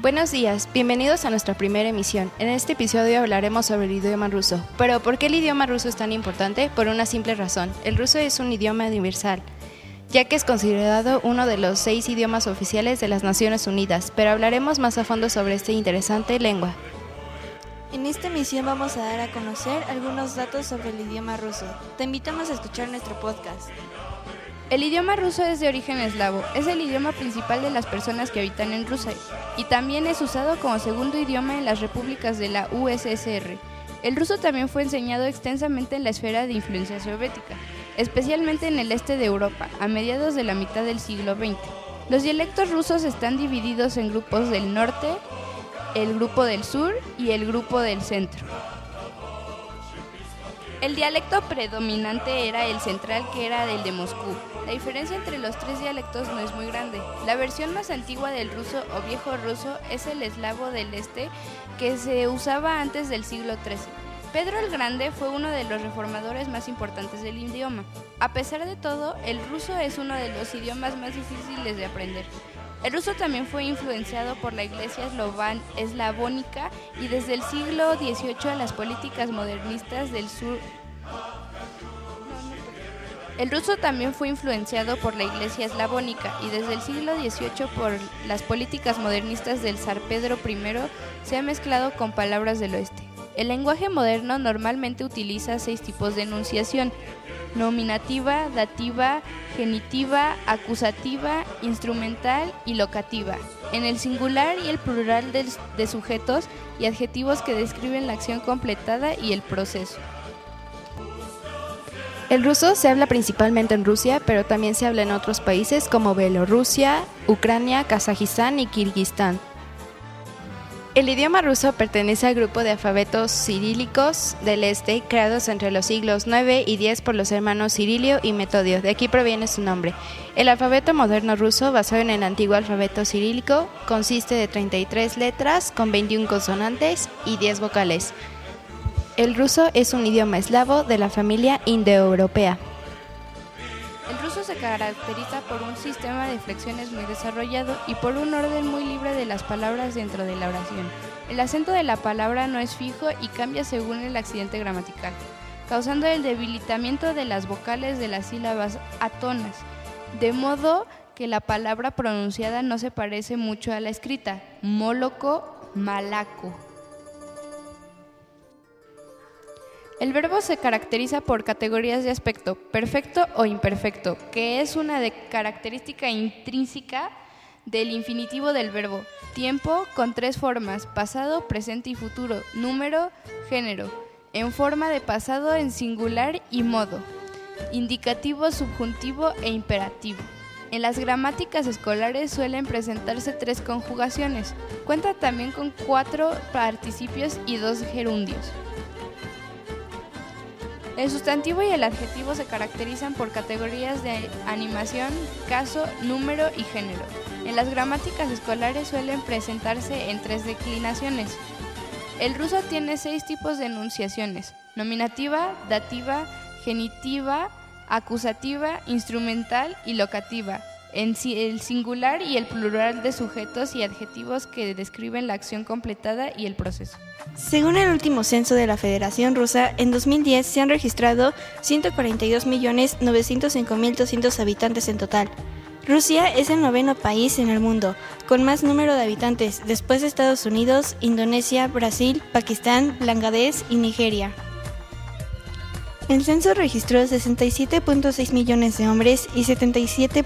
Buenos días, bienvenidos a nuestra primera emisión. En este episodio hablaremos sobre el idioma ruso. Pero ¿por qué el idioma ruso es tan importante? Por una simple razón. El ruso es un idioma universal, ya que es considerado uno de los seis idiomas oficiales de las Naciones Unidas, pero hablaremos más a fondo sobre esta interesante lengua. En esta emisión vamos a dar a conocer algunos datos sobre el idioma ruso. Te invitamos a escuchar nuestro podcast. El idioma ruso es de origen eslavo, es el idioma principal de las personas que habitan en Rusia y también es usado como segundo idioma en las repúblicas de la USSR. El ruso también fue enseñado extensamente en la esfera de influencia soviética, especialmente en el este de Europa, a mediados de la mitad del siglo XX. Los dialectos rusos están divididos en grupos del norte, el grupo del sur y el grupo del centro. El dialecto predominante era el central, que era el de Moscú. La diferencia entre los tres dialectos no es muy grande. La versión más antigua del ruso o viejo ruso es el eslavo del este, que se usaba antes del siglo XIII. Pedro el Grande fue uno de los reformadores más importantes del idioma. A pesar de todo, el ruso es uno de los idiomas más difíciles de aprender. El ruso también fue influenciado por la iglesia eslavónica y desde el siglo XVIII las políticas modernistas del sur. El ruso también fue influenciado por la iglesia eslavónica y desde el siglo XVIII por las políticas modernistas del zar Pedro I se ha mezclado con palabras del oeste. El lenguaje moderno normalmente utiliza seis tipos de enunciación, nominativa, dativa, genitiva, acusativa, instrumental y locativa, en el singular y el plural de, sujetos y adjetivos que describen la acción completada y el proceso. El ruso se habla principalmente en Rusia, pero también se habla en otros países como Bielorrusia, Ucrania, Kazajistán y Kirguistán. El idioma ruso pertenece al grupo de alfabetos cirílicos del este, creados entre los siglos 9 y 10 por los hermanos Cirilio y Metodio. De aquí proviene su nombre. El alfabeto moderno ruso, basado en el antiguo alfabeto cirílico, consiste de 33 letras con 21 consonantes y 10 vocales. El ruso es un idioma eslavo de la familia indoeuropea. Caracteriza por un sistema de flexiones muy desarrollado y por un orden muy libre de las palabras dentro de la oración. El acento de la palabra no es fijo y cambia según el accidente gramatical, causando el debilitamiento de las vocales de las sílabas atonas, de modo que la palabra pronunciada no se parece mucho a la escrita, moloco, malaco. El verbo se caracteriza por categorías de aspecto, perfecto o imperfecto, que es una característica intrínseca del infinitivo del verbo. Tiempo con tres formas, pasado, presente y futuro, número, género, en forma de pasado en singular y modo, indicativo, subjuntivo e imperativo. En las gramáticas escolares suelen presentarse tres conjugaciones. Cuenta también con cuatro participios y dos gerundios. El sustantivo y el adjetivo se caracterizan por categorías de animación, caso, número y género. En las gramáticas escolares suelen presentarse en tres declinaciones. El ruso tiene seis tipos de enunciaciones, nominativa, dativa, genitiva, acusativa, instrumental y locativa, en el singular y el plural de sujetos y adjetivos que describen la acción completada y el proceso. Según el último censo de la Federación Rusa, en 2010 se han registrado 142.905.200 habitantes en total. Rusia es el noveno país en el mundo con más número de habitantes después de Estados Unidos, Indonesia, Brasil, Pakistán, Bangladesh y Nigeria. El censo registró 67.6 millones de hombres y 77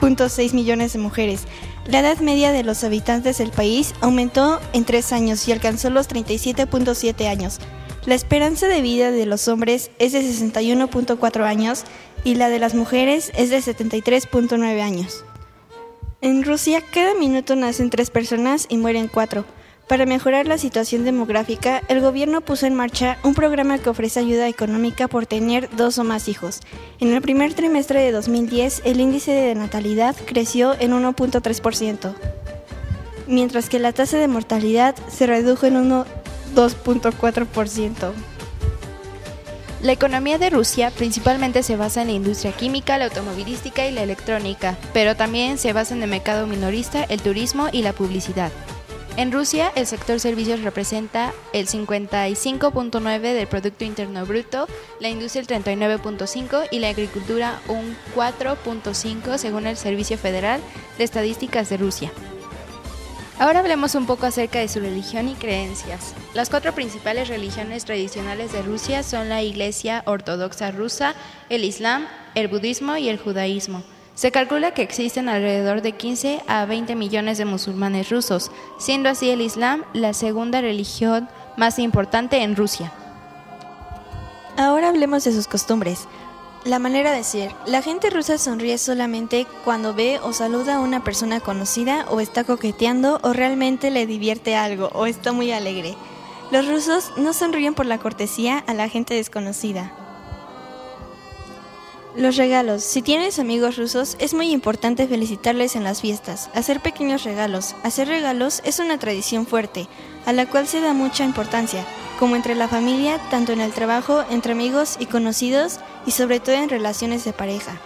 .6 millones de mujeres. La edad media de los habitantes del país aumentó en tres años y alcanzó los 37.7 años. La esperanza de vida de los hombres es de 61.4 años y la de las mujeres es de 73.9 años. En Rusia, cada minuto nacen tres personas y mueren cuatro. Para mejorar la situación demográfica, el gobierno puso en marcha un programa que ofrece ayuda económica por tener dos o más hijos. En el primer trimestre de 2010, el índice de natalidad creció en 1.3%, mientras que la tasa de mortalidad se redujo en 2.4%. La economía de Rusia principalmente se basa en la industria química, la automovilística y la electrónica, pero también se basa en el mercado minorista, el turismo y la publicidad. En Rusia, el sector servicios representa el 55.9 del Producto Interno Bruto, la industria el 39.5 y la agricultura un 4.5 según el Servicio Federal de Estadísticas de Rusia. Ahora hablemos un poco acerca de su religión y creencias. Las cuatro principales religiones tradicionales de Rusia son la Iglesia Ortodoxa rusa, el Islam, el budismo y el judaísmo. Se calcula que existen alrededor de 15 a 20 millones de musulmanes rusos, siendo así el Islam la segunda religión más importante en Rusia. Ahora hablemos de sus costumbres. La manera de ser. La gente rusa sonríe solamente cuando ve o saluda a una persona conocida o está coqueteando o realmente le divierte algo o está muy alegre. Los rusos no sonríen por la cortesía a la gente desconocida. Los regalos. Si tienes amigos rusos, es muy importante felicitarles en las fiestas, hacer pequeños regalos. Hacer regalos es una tradición fuerte, a la cual se da mucha importancia, como entre la familia, tanto en el trabajo, entre amigos y conocidos, y sobre todo en relaciones de pareja.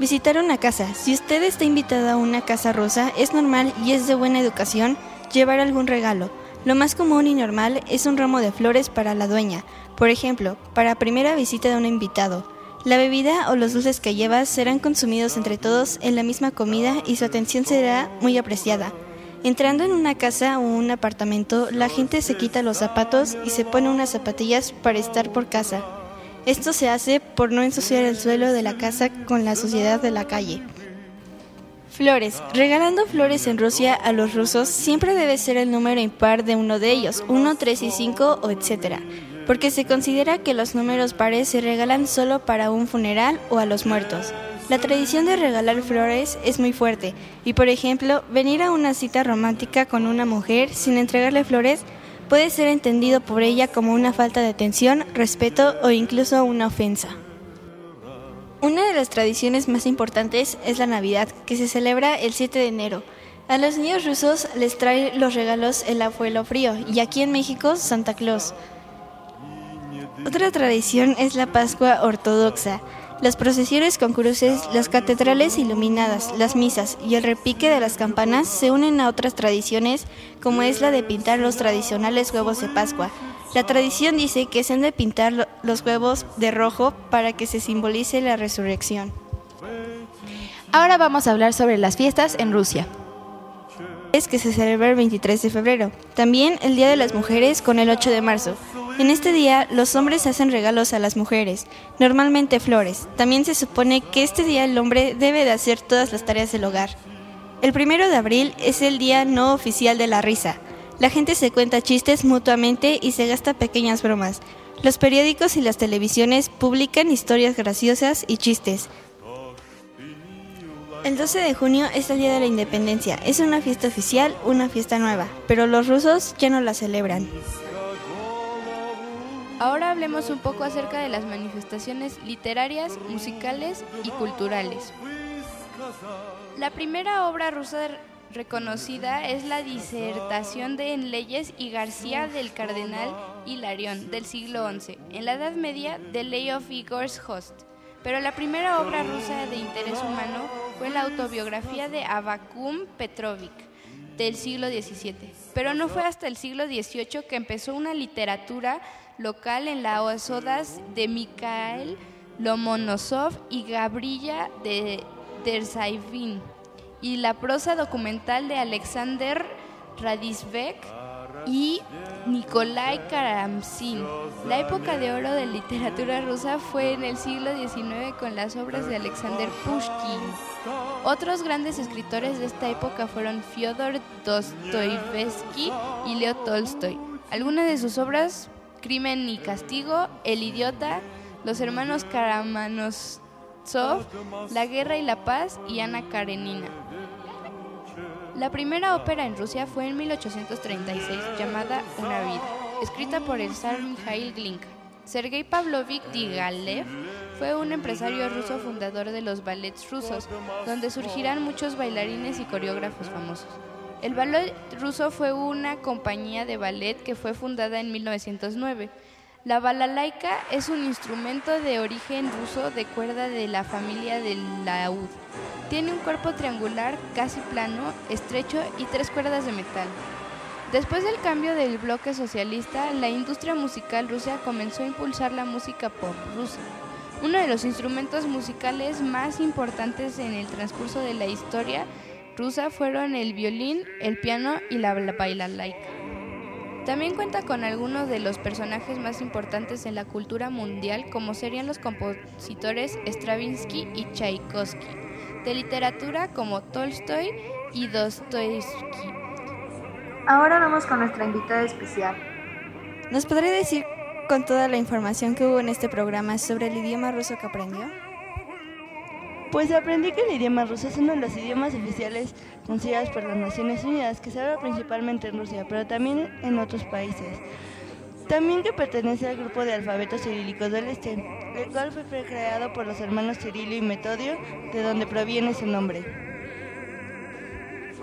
Visitar una casa. Si usted está invitado a una casa rusa, es normal y es de buena educación llevar algún regalo. Lo más común y normal es un ramo de flores para la dueña, por ejemplo, para primera visita de un invitado. La bebida o los dulces que llevas serán consumidos entre todos en la misma comida y su atención será muy apreciada. Entrando en una casa o un apartamento, la gente se quita los zapatos y se pone unas zapatillas para estar por casa. Esto se hace por no ensuciar el suelo de la casa con la suciedad de la calle. Flores. Regalando flores en Rusia a los rusos siempre debe ser el número impar de uno de ellos, 1, 3 y 5 o etcétera porque se considera que los números pares se regalan solo para un funeral o a los muertos. La tradición de regalar flores es muy fuerte y, por ejemplo, venir a una cita romántica con una mujer sin entregarle flores puede ser entendido por ella como una falta de atención, respeto o incluso una ofensa. Una de las tradiciones más importantes es la Navidad, que se celebra el 7 de enero. A los niños rusos les trae los regalos el abuelo frío y aquí en México Santa Claus. Otra tradición es la Pascua ortodoxa. Las procesiones con cruces, las catedrales iluminadas, las misas y el repique de las campanas se unen a otras tradiciones como es la de pintar los tradicionales huevos de Pascua. La tradición dice que se han de pintar los huevos de rojo para que se simbolice la resurrección. Ahora vamos a hablar sobre las fiestas en Rusia. Es que se celebra el 23 de febrero. También el Día de las Mujeres con el 8 de marzo. En este día los hombres hacen regalos a las mujeres, normalmente flores. También se supone que este día el hombre debe de hacer todas las tareas del hogar. El primero de abril es el día no oficial de la risa. La gente se cuenta chistes mutuamente y se gasta pequeñas bromas. Los periódicos y las televisiones publican historias graciosas y chistes. El 12 de junio es el Día de la Independencia. Es una fiesta oficial, una fiesta nueva, pero los rusos ya no la celebran. Ahora hablemos un poco acerca de las manifestaciones literarias, musicales y culturales. La primera obra rusa reconocida es la disertación de en leyes y García del cardenal Hilarión del siglo XI, en la Edad Media de Ley of Igor's Host. Pero la primera obra rusa de interés humano fue la autobiografía de Abakum Petrovic del siglo XVII. Pero no fue hasta el siglo XVIII que empezó una literatura local en las odas de Mikhail Lomonosov y Gabriela de Terzaivin y la prosa documental de Alexander Radisbek y Nikolai Karamzin. La época de oro de literatura rusa fue en el siglo XIX con las obras de Alexander Pushkin. Otros grandes escritores de esta época fueron Fyodor Dostoyevsky y Leo Tolstoy. Algunas de sus obras Crimen y Castigo, El Idiota, Los Hermanos Karamazov, La Guerra y la Paz y Ana Karenina. La primera ópera en Rusia fue en 1836 llamada Una vida, escrita por el zar Mikhail Glinka. Sergei Pavlovich Digalev fue un empresario ruso fundador de los ballets rusos, donde surgirán muchos bailarines y coreógrafos famosos. El ballet ruso fue una compañía de ballet que fue fundada en 1909. La balalaika es un instrumento de origen ruso de cuerda de la familia del laúd. Tiene un cuerpo triangular casi plano, estrecho y tres cuerdas de metal. Después del cambio del bloque socialista, la industria musical rusa comenzó a impulsar la música pop rusa. Uno de los instrumentos musicales más importantes en el transcurso de la historia rusa fueron el violín, el piano y la balalaika. También cuenta con algunos de los personajes más importantes en la cultura mundial, como serían los compositores Stravinsky y Tchaikovsky, de literatura como Tolstoy y Dostoevsky. Ahora vamos con nuestra invitada especial. ¿Nos podría decir con toda la información que hubo en este programa sobre el idioma ruso que aprendió? Pues aprendí que el idioma ruso es uno de los idiomas oficiales considerados por las Naciones Unidas, que se habla principalmente en Rusia, pero también en otros países. También que pertenece al grupo de alfabetos cirílicos del Este, el cual fue creado por los hermanos Cirilo y Metodio, de donde proviene su nombre.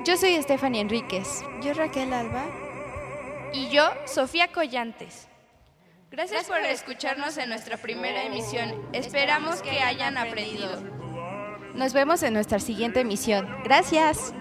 Yo soy Stephanie Enríquez. Yo Raquel Alba. Y yo Sofía Collantes. Gracias, por escucharnos en nuestra primera emisión. Esperamos que hayan aprendido. Nos vemos en nuestra siguiente emisión. Gracias.